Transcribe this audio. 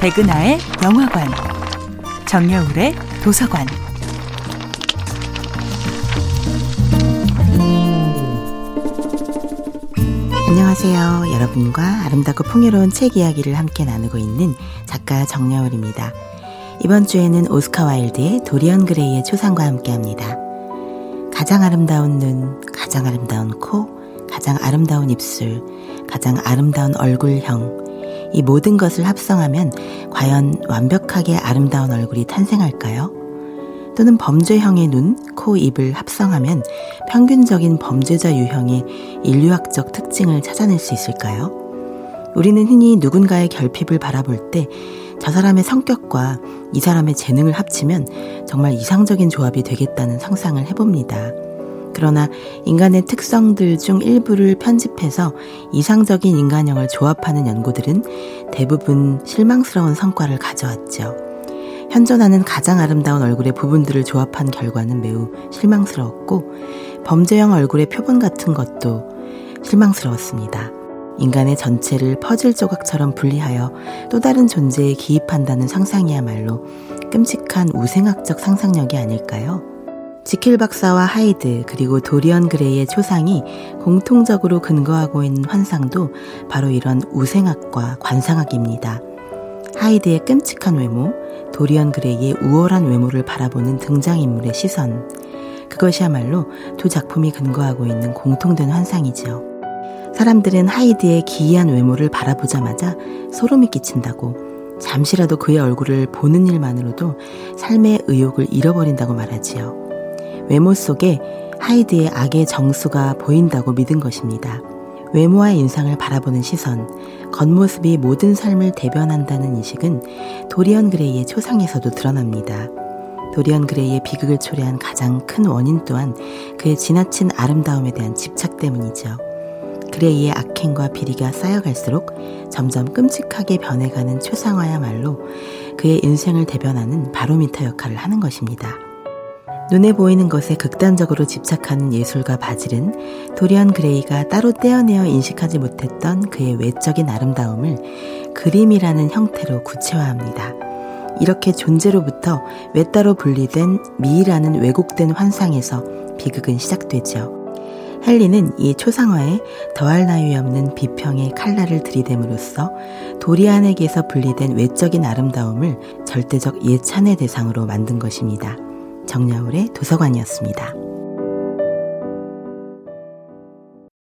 백은하의 영화관, 정여울의 도서관. 안녕하세요. 여러분과 아름답고 풍요로운 책 이야기를 함께 나누고 있는 작가 정여울입니다. 이번 주에는 오스카 와일드의 도리언 그레이의 초상과 함께 합니다. 가장 아름다운 눈, 가장 아름다운 코, 가장 아름다운 입술, 가장 아름다운 얼굴형, 이 모든 것을 합성하면 과연 완벽하게 아름다운 얼굴이 탄생할까요? 또는 범죄형의 눈, 코, 입을 합성하면 평균적인 범죄자 유형의 인류학적 특징을 찾아낼 수 있을까요? 우리는 흔히 누군가의 결핍을 바라볼 때 저 사람의 성격과 이 사람의 재능을 합치면 정말 이상적인 조합이 되겠다는 상상을 해봅니다. 그러나 인간의 특성들 중 일부를 편집해서 이상적인 인간형을 조합하는 연구들은 대부분 실망스러운 성과를 가져왔죠. 현존하는 가장 아름다운 얼굴의 부분들을 조합한 결과는 매우 실망스러웠고 범죄형 얼굴의 표본 같은 것도 실망스러웠습니다. 인간의 전체를 퍼즐 조각처럼 분리하여 또 다른 존재에 기입한다는 상상이야말로 끔찍한 우생학적 상상력이 아닐까요? 지킬 박사와 하이드 그리고 도리언 그레이의 초상이 공통적으로 근거하고 있는 환상도 바로 이런 우생학과 관상학입니다. 하이드의 끔찍한 외모, 도리언 그레이의 우월한 외모를 바라보는 등장인물의 시선. 그것이야말로 두 작품이 근거하고 있는 공통된 환상이죠. 사람들은 하이드의 기이한 외모를 바라보자마자 소름이 끼친다고 잠시라도 그의 얼굴을 보는 일만으로도 삶의 의욕을 잃어버린다고 말하지요. 외모 속에 하이드의 악의 정수가 보인다고 믿은 것입니다. 외모와 인상을 바라보는 시선, 겉모습이 모든 삶을 대변한다는 인식은 도리언 그레이의 초상에서도 드러납니다. 도리언 그레이의 비극을 초래한 가장 큰 원인 또한 그의 지나친 아름다움에 대한 집착 때문이죠. 그레이의 악행과 비리가 쌓여갈수록 점점 끔찍하게 변해가는 초상화야말로 그의 인생을 대변하는 바로미터 역할을 하는 것입니다. 눈에 보이는 것에 극단적으로 집착하는 예술가 바질은 도리언 그레이가 따로 떼어내어 인식하지 못했던 그의 외적인 아름다움을 그림이라는 형태로 구체화합니다. 이렇게 존재로부터 외따로 분리된 미라는 왜곡된 환상에서 비극은 시작되죠. 헨리는 이 초상화에 더할 나위 없는 비평의 칼날을 들이댐으로써 도리안에게서 분리된 외적인 아름다움을 절대적 예찬의 대상으로 만든 것입니다. 정야울의 도서관이었습니다.